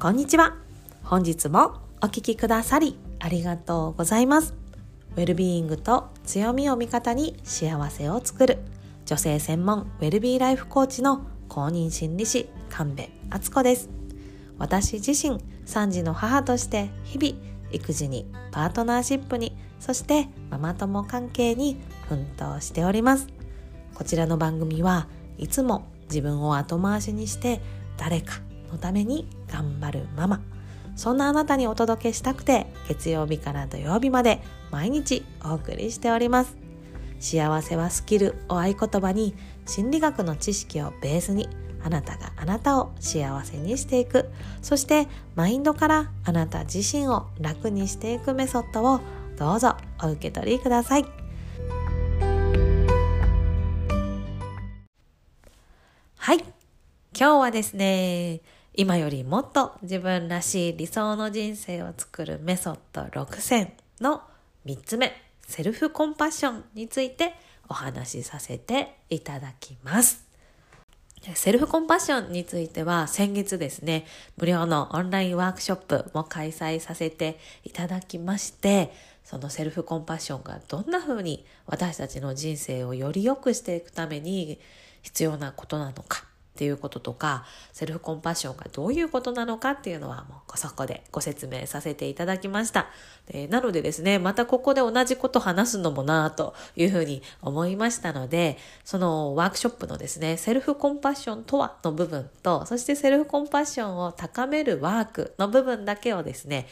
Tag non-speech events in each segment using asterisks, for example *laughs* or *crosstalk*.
こんにちは。本日もお聞きくださりありがとうございます。ウェルビーイングと強みを味方に幸せを作る女性専門ウェルビーライフコーチの公認心理師神戸敦子です。私自身3児の母として日々育児にパートナーシップにそしてママ友関係に奮闘しております。こちらの番組はいつも自分を後回しにして誰かのために頑張るママ。そんなあなたにお届けしたくて月曜日から土曜日まで毎日お送りしております。幸せはスキルを合言葉に心理学の知識をベースにあなたがあなたを幸せにしていく。そしてマインドからあなた自身を楽にしていくメソッドをどうぞお受け取りください。はい。今日はですね今よりもっと自分らしい理想の人生を作るメソッド6選の3つ目、セルフコンパッションについてお話しさせていただきます。セルフコンパッションについては先月ですね、無料のオンラインワークショップも開催させていただきまして、そのセルフコンパッションがどんな風に私たちの人生をより良くしていくために必要なことなのか、っていうこととか、セルフコンパッションがどういうことなのかっていうのはもうそこでご説明させていただきました。でなのでですね、またここで同じこと話すのもなぁというふうに思いましたので、そのワークショップのですね、セルフコンパッションとはの部分と、そしてセルフコンパッションを高めるワークの部分だけをですね、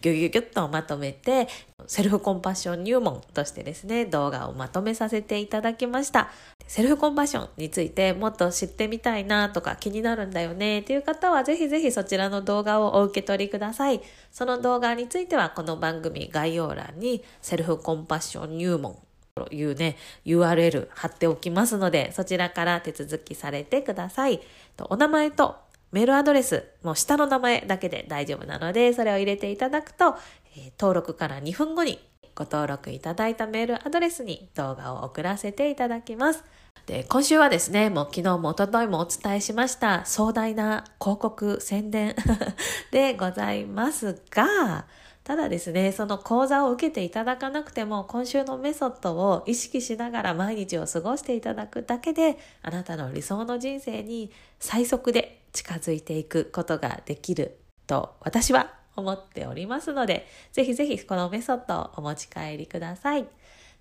ギュギュギュッとまとめて、セルフコンパッション入門としてですね、動画をまとめさせていただきました。セルフコンパッションについてもっと知ってみたいなとか気になるんだよねっていう方はぜひぜひそちらの動画をお受け取りください。その動画についてはこの番組概要欄にセルフコンパッション入門というね、URL 貼っておきますので、そちらから手続きされてください。お名前とメールアドレス、もう下の名前だけで大丈夫なので、それを入れていただくと、え、登録から2分後にご登録いただいたメールアドレスに動画を送らせていただきます。で、今週はですね、もう昨日も一昨日もお伝えしました壮大な広告宣伝 *laughs* でございますが、ただですね、その講座を受けていただかなくても、今週のメソッドを意識しながら毎日を過ごしていただくだけで、あなたの理想の人生に最速で近づいていくことができると私は思っておりますので、ぜひぜひこのメソッドをお持ち帰りください。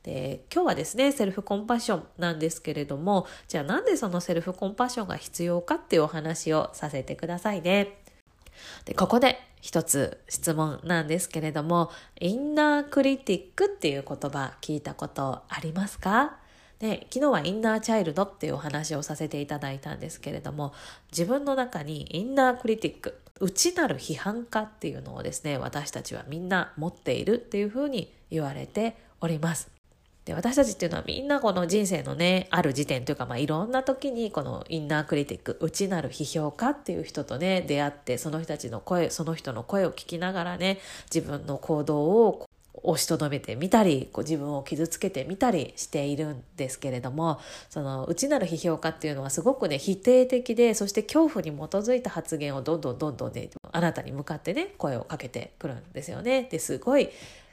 で今日はですねセルフコンパッションなんですけれどもじゃあなんでそのセルフコンパッションが必要かっていうお話をさせてくださいね。でここで一つ質問なんですけれどもインナークリティックっていう言葉聞いたことありますか？で昨日はインナーチャイルドっていうお話をさせていただいたんですけれども自分の中にインナークリティック内なる批判家っていうのをですね私たちはみんな持っているっていうふうに言われております。で私たちっていうのはみんなこの人生のねある時点というか、まあ、いろんな時にこのインナークリティック内なる批評家っていう人とね出会ってその人たちの声その人の声を聞きながらね自分の行動を押しとどめてみたりこう自分を傷つけてみたりしているんですけれどもその内なる批評家っていうのはすごくね否定的でそして恐怖に基づいた発言をどんどんどんどんねあなたに向かってね声をかけてくるんですよね。ですごい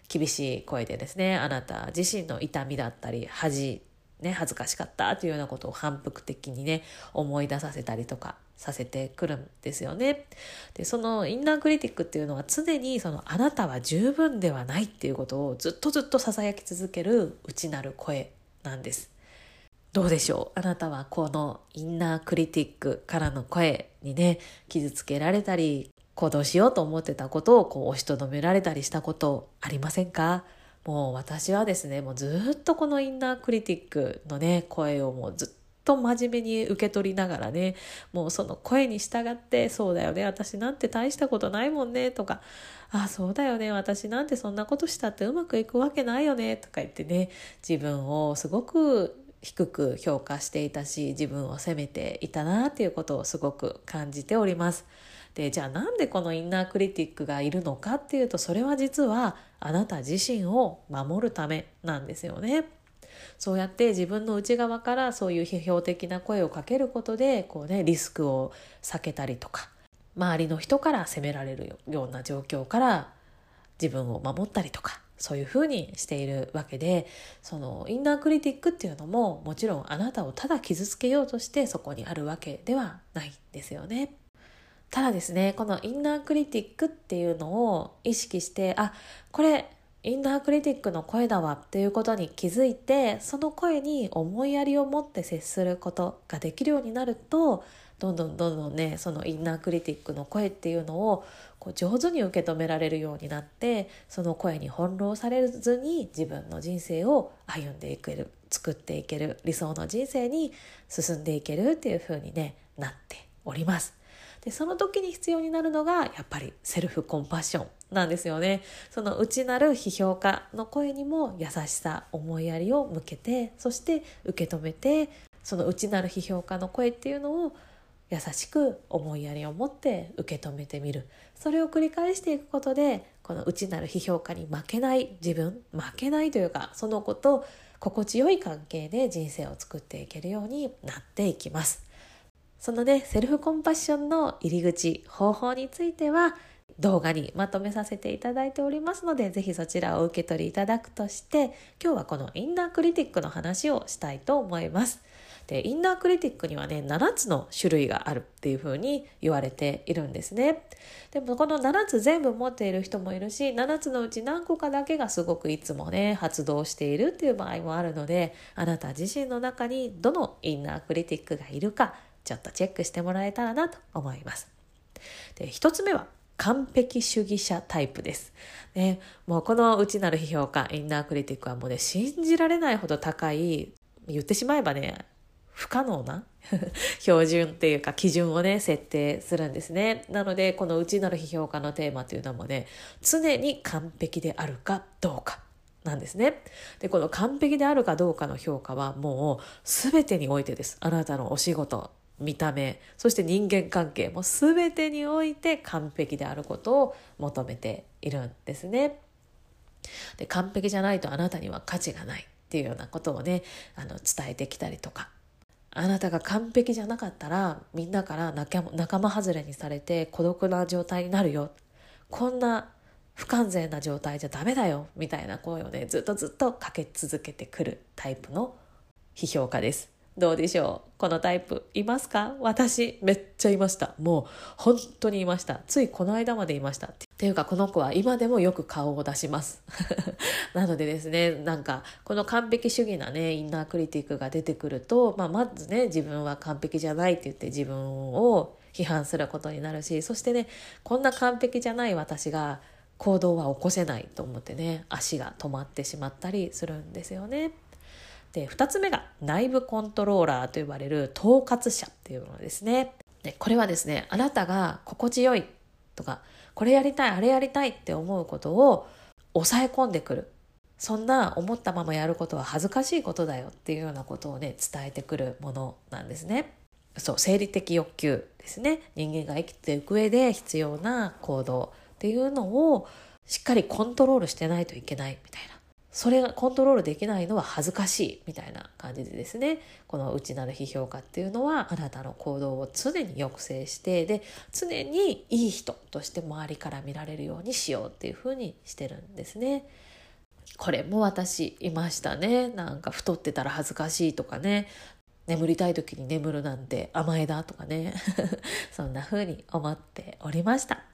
厳しい声でですねあなた自身の痛みだったり恥ね、恥ずかしかったというようなことを反復的にね思い出させたりとかさせてくるんですよね。でそのインナークリティックっていうのは常にそのあなたは十分ではないっていうことをずっとずっとささやき続ける内なる声なんです。どうでしょう？あなたはこのインナークリティックからの声にね傷つけられたり行動しようと思ってたことをこう押しとどめられたりしたことありませんか？もう私はですねもうずっとこのインナークリティックのね声をもうずっとと真面目に受け取りながらねもうその声に従ってそうだよね私なんて大したことないもんねとかああそうだよね私なんてそんなことしたってうまくいくわけないよねとか言ってね自分をすごく低く評価していたし自分を責めていたなっていうことをすごく感じております。でじゃあなんでこのインナークリティックがいるのかっていうとそれは実はあなた自身を守るためなんですよね。そうやって自分の内側からそういう批評的な声をかけることでこう、ね、リスクを避けたりとか周りの人から責められるような状況から自分を守ったりとかそういうふうにしているわけでそのインナークリティックっていうのももちろんあなたをただ傷つけようとしてそこにあるわけではないんですよね。ただですねこのインナークリティックっていうのを意識してあこれインナークリティックの声だわっていうことに気づいてその声に思いやりを持って接することができるようになるとどんどんどんどんねそのインナークリティックの声っていうのをこう上手に受け止められるようになってその声に翻弄されずに自分の人生を歩んでいける作っていける理想の人生に進んでいけるっていう風にねなっております。でその時に必要になるのがやっぱりセルフコンパッションなんですよね。その内なる批評家の声にも優しさ思いやりを向けてそして受け止めてその内なる批評家の声っていうのを優しく思いやりを持って受け止めてみる。それを繰り返していくことでこの内なる批評家に負けない自分負けないというかその子と心地よい関係で人生を作っていけるようになっていきます。そのねセルフコンパッションの入り口方法については動画にまとめさせていただいておりますので、ぜひそちらをお受け取りいただくとして、今日はこのインナークリティックの話をしたいと思います。でインナークリティックにはね7つの種類があるっていうふうに言われているんですねでもこの7つ全部持っている人もいるし7つのうち何個かだけがすごくいつもね発動しているっていう場合もあるのであなた自身の中にどのインナークリティックがいるかちょっとチェックしてもらえたらなと思います。で1つ目は完璧主義者タイプです。ね、もうこの内なる批評家、インナークリティックはもうね、信じられないほど高い、言ってしまえばね、不可能な *laughs* 標準っていうか基準をね設定するんですね。なのでこの内なる批評家のテーマというのもね常に完璧であるかどうかなんですね。でこの完璧であるかどうかの評価はもう全てにおいてです。あなたのお仕事見た目そして人間関係も全てにおいて完璧であることを求めているんですね。で完璧じゃないとあなたには価値がないっていうようなことをねあの伝えてきたりとか。あなたが完璧じゃなかったらみんなから仲間外れにされて孤独な状態になるよ。こんな不完全な状態じゃダメだよ。みたいな声をねずっとずっとかけ続けてくるタイプの批評家です。どうでしょう？このタイプいますか？私めっちゃいました。もう本当にいました。ついこの間までいました。っていうかこの子は今でもよく顔を出します。*laughs* なのでですね、なんかこの完璧主義なね、インナークリティックが出てくると、まあ、まずね、自分は完璧じゃないって言って自分を批判することになるし、そしてね、こんな完璧じゃない私が行動は起こせないと思ってね、足が止まってしまったりするんですよね。で、2つ目が内部コントローラーと呼ばれる統括者っていうものですね。でこれはですね、あなたが心地よいとか、これやりたい、あれやりたいって思うことを抑え込んでくる。そんな思ったままやることは恥ずかしいことだよっていうようなことをね、伝えてくるものなんですね。そう、生理的欲求ですね。人間が生きていく上で必要な行動っていうのをしっかりコントロールしてないといけないみたいな。それがコントロールできないのは恥ずかしいみたいな感じでですね。この内なる批評家っていうのはあなたの行動を常に抑制してで常にいい人として周りから見られるようにしようっていうふうにしてるんですね。これも私いましたね。なんか太ってたら恥ずかしいとかね。眠りたい時に眠るなんて甘えだとかね。*laughs* そんな風に思っておりました。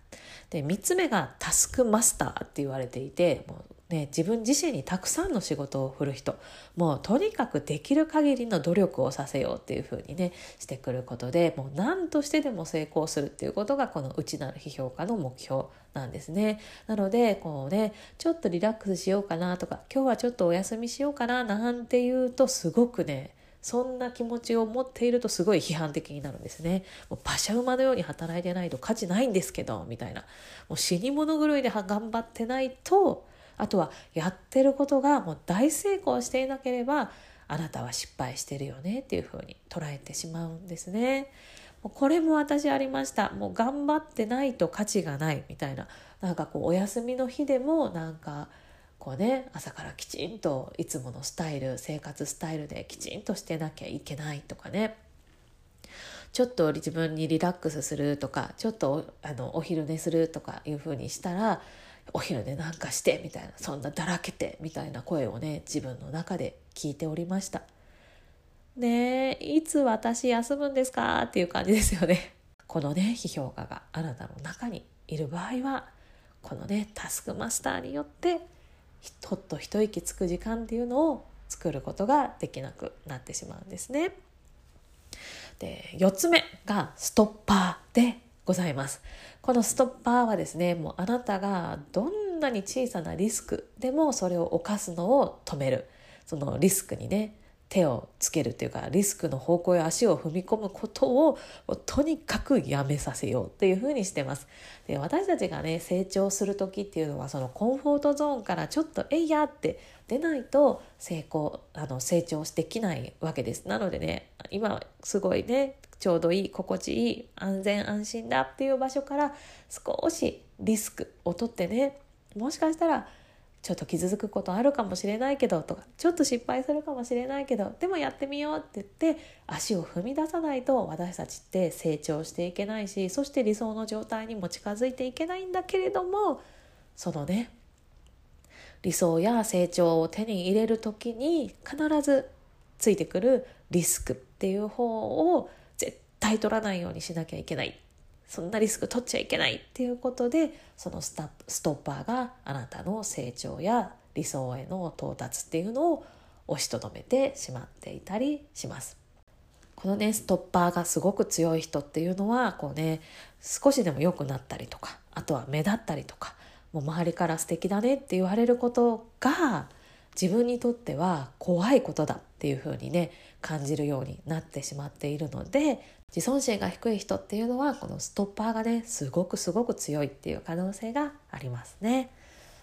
で3つ目がタスクマスターって言われていてもうね、自分自身にたくさんの仕事を振る人もうとにかくできる限りの努力をさせようっていうふうにねしてくることでもう何としてでも成功するっていうことがこの内なる批評家の目標なんですねなのでこうねちょっとリラックスしようかなとか今日はちょっとお休みしようかななんていうとすごくねそんな気持ちを持っているとすごい批判的になるんですね。もう馬車馬のように働いてないと価値ないんですけど、みたいな。もう死に物狂いで頑張ってないと、あとはやってることがもう大成功していなければあなたは失敗してるよねっていうふうに捉えてしまうんですね。もうこれも私ありました。もう頑張ってないと価値がないみたいな。なんかこうお休みの日でもなんかこうね朝からきちんといつものスタイル生活スタイルできちんとしてなきゃいけないとかねちょっと自分にリラックスするとかちょっとあのお昼寝するとかいうふうにしたらお昼寝なんかしてみたいなそんなだらけてみたいな声をね自分の中で聞いておりましたねえいつ私休むんですかっていう感じですよね *laughs* このね批評家があなたの中にいる場合はこのねタスクマスターによってほっと一息つく時間っていうのを作ることができなくなってしまうんですね。で4つ目がストッパーでございます。このストッパーはですねもうあなたがどんなに小さなリスクでもそれを犯すのを止めるそのリスクにね手をつけるというかリスクの方向へ足を踏み込むことをとにかくやめさせようっていうふうにしてます。で私たちがね成長する時っていうのはそのコンフォートゾーンからちょっと「えいや!」って出ないと成功あの成長できないわけです。なのでね今すごいねちょうどいい心地いい安全安心だっていう場所から少しリスクを取ってねもしかしたらちょっと傷つくことあるかもしれないけどとかちょっと失敗するかもしれないけどでもやってみようって言って足を踏み出さないと私たちって成長していけないしそして理想の状態にも近づいていけないんだけれどもそのね理想や成長を手に入れる時に必ずついてくるリスクっていう方を対取らないようにしなきゃいけないそんなリスク取っちゃいけないっていうことでそのスタストッパーがあなたの成長や理想への到達っていうのを押しとどめてしまっていたりします。このねストッパーがすごく強い人っていうのはこうね少しでも良くなったりとかあとは目立ったりとかもう周りから素敵だねって言われることが自分にとっては怖いことだっていうふうにね感じるようになってしまっているので自尊心が低い人っていうのはこのストッパーがねすごくすごく強いっていう可能性がありますね。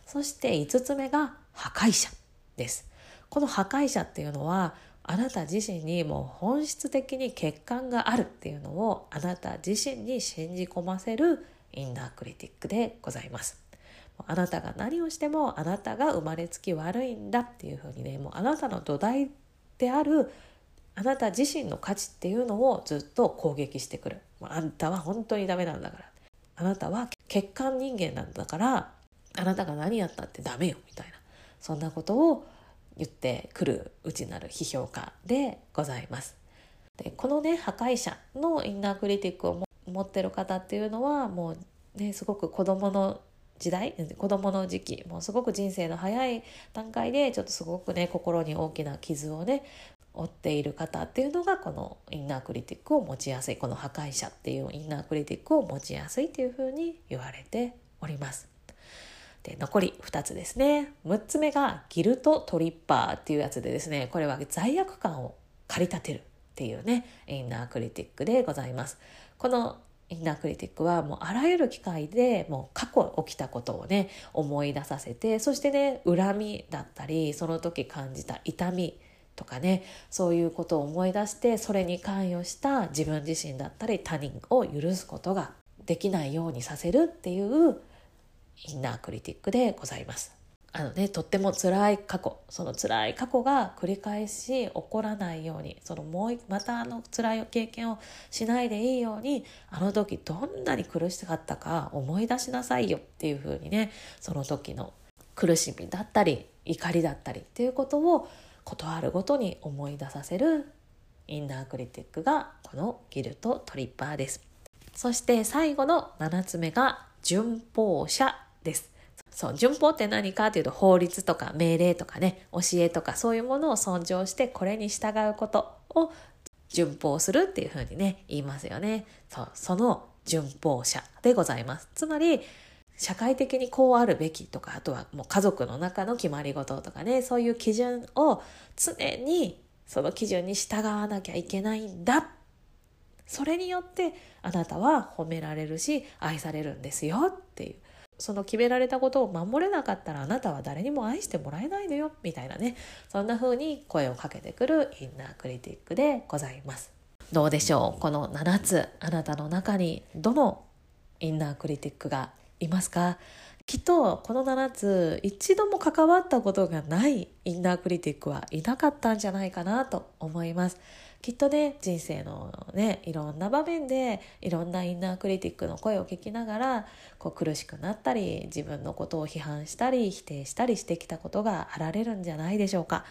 そして5つ目が破壊者です。この破壊者っていうのはあなた自身にもう本質的に欠陥があるっていうのをあなた自身に信じ込ませるインナークリティックでございます。あなたが何をしてもあなたが生まれつき悪いんだっていうふうにねもうあなたの土台であるあなた自身の価値っていうのをずっと攻撃してくる。あんたは本当にダメなんだから。あなたは欠陥人間なんだからあなたが何やったってダメよみたいな。そんなことを言ってくる内なる批評家でございます。でこのね破壊者のインナークリティックを持ってる方っていうのはもうねすごく子供の時代子供の時期もうすごく人生の早い段階でちょっとすごくね心に大きな傷をね負っている方っていうのがこのインナークリティックを持ちやすいこの破壊者っていうインナークリティックを持ちやすいっていうふうに言われております。で残り2つですね6つ目がギルトトリッパーっていうやつでですねこれは罪悪感を駆り立てるっていうねインナークリティックでございます。このインナークリティックはもうあらゆる機会でもう過去起きたことをね思い出させてそしてね恨みだったりその時感じた痛みとかねそういうことを思い出してそれに関与した自分自身だったり他人を許すことができないようにさせるっていうインナークリティックでございます。あのね、とっても辛い過去その辛い過去が繰り返し起こらないようにそのもうまたあの辛い経験をしないでいいようにあの時どんなに苦しかったか思い出しなさいよっていうふうにねその時の苦しみだったり怒りだったりっていうことをことあるごとに思い出させるインナークリティックがこのギルトトリッパーですそして最後の7つ目が順法者ですそう、順法って何かというと法律とか命令とかね、教えとかそういうものを尊重してこれに従うことを順法するっていうふうにね、言いますよね。そう、その順法者でございます。つまり、社会的にこうあるべきとか、あとはもう家族の中の決まり事とかね、そういう基準を常にその基準に従わなきゃいけないんだ。それによってあなたは褒められるし愛されるんですよ。っていう。その決められたことを守れなかったらあなたは誰にも愛してもらえないのよ。みたいなね。そんな風に声をかけてくるインナークリティックでございます。どうでしょう？この7つあなたの中にどのインナークリティックがいますか？きっとこの7つ一度も関わったことがないインナークリティックはいなかったんじゃないかなと思いますきっとね人生のねいろんな場面でいろんなインナークリティックの声を聞きながらこう苦しくなったり自分のことを批判したり否定したりしてきたことがあられるんじゃないでしょうか。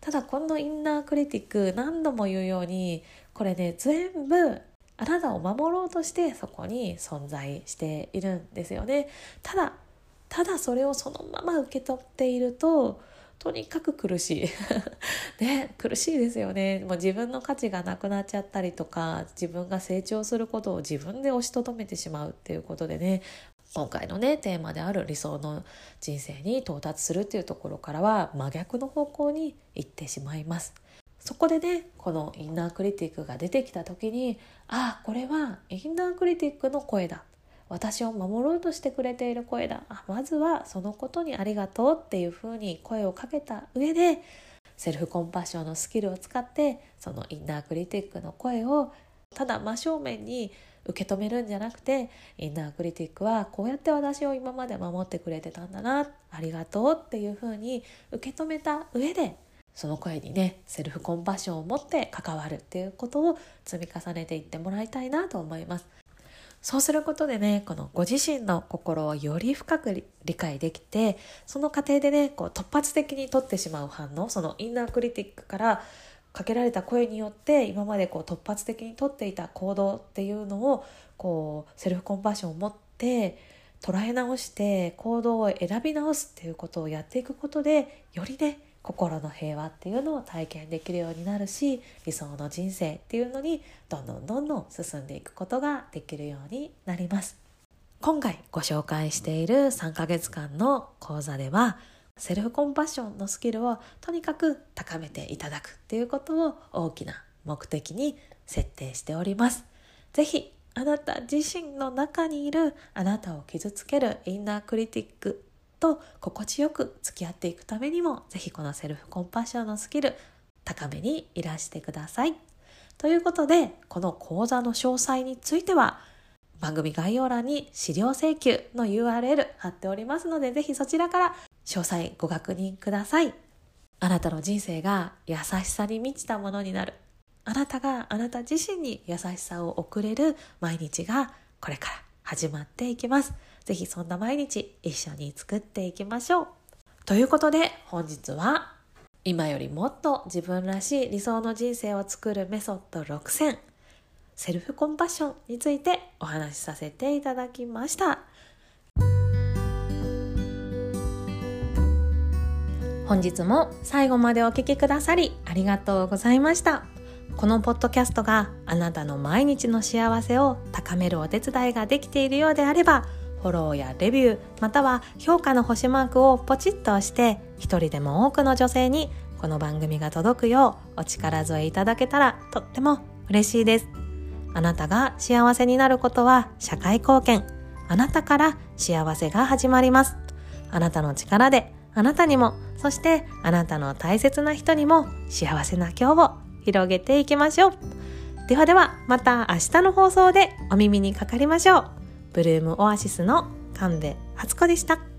ただこのインナークリティック何度も言うようにこれね全部あなたを守ろうとしてそこに存在しているんですよね。ただただそれをそのまま受け取っているととにかく苦しい。*laughs* ね苦しいですよね。もう自分の価値がなくなっちゃったりとか自分が成長することを自分で押しとどめてしまうっていうことでね。今回のねテーマである理想の人生に到達するっていうところからは真逆の方向に行ってしまいます。そこでねこのインナークリティックが出てきた時にああこれはインナークリティックの声だ。私を守ろうとしてくれている声だ。あまずはそのことにありがとうっていうふうに声をかけた上でセルフコンパッションのスキルを使ってそのインナークリティックの声をただ真正面に受け止めるんじゃなくてインナークリティックはこうやって私を今まで守ってくれてたんだなありがとうっていうふうに受け止めた上でその声にねセルフコンパッションを持って関わるっていうことを積み重ねていってもらいたいなと思います。そうすることでね、このご自身の心をより深く理解できて、その過程でね、こう突発的に取ってしまう反応、そのインナークリティックからかけられた声によって今までこう突発的に取っていた行動っていうのをこうセルフコンパッションを持って捉え直して行動を選び直すっていうことをやっていくことでよりね心の平和っていうのを体験できるようになるし理想の人生っていうのにどんどんどんどん進んでいくことができるようになります。今回ご紹介している3ヶ月間の講座ではセルフコンパッションのスキルをとにかく高めていただくっていうことを大きな目的に設定しております。是非あなた自身の中にいるあなたを傷つけるインナークリティックと心地よく付き合っていくためにもぜひこのセルフコンパッションのスキル高めにいらしてください。ということでこの講座の詳細については番組概要欄に資料請求の URL 貼っておりますのでぜひそちらから詳細ご確認ください。あなたの人生が優しさに満ちたものになる。あなたがあなた自身に優しさを送れる毎日がこれから始まっていきます。ぜひそんな毎日一緒に作っていきましょう。ということで本日は今よりもっと自分らしい理想の人生を作るメソッド6選セルフコンパッションについてお話しさせていただきました。本日も最後までお聴きくださりありがとうございました。このポッドキャストがあなたの毎日の幸せを高めるお手伝いができているようであれば、フォローやレビューまたは評価の星マークをポチッと押して一人でも多くの女性にこの番組が届くようお力添えいただけたらとっても嬉しいですあなたが幸せになることは社会貢献あなたから幸せが始まります。あなたの力であなたにもそしてあなたの大切な人にも幸せな今日を広げていきましょう。ではではまた明日の放送でお耳にかかりましょう。ブルームオアシスの神戸初子でした。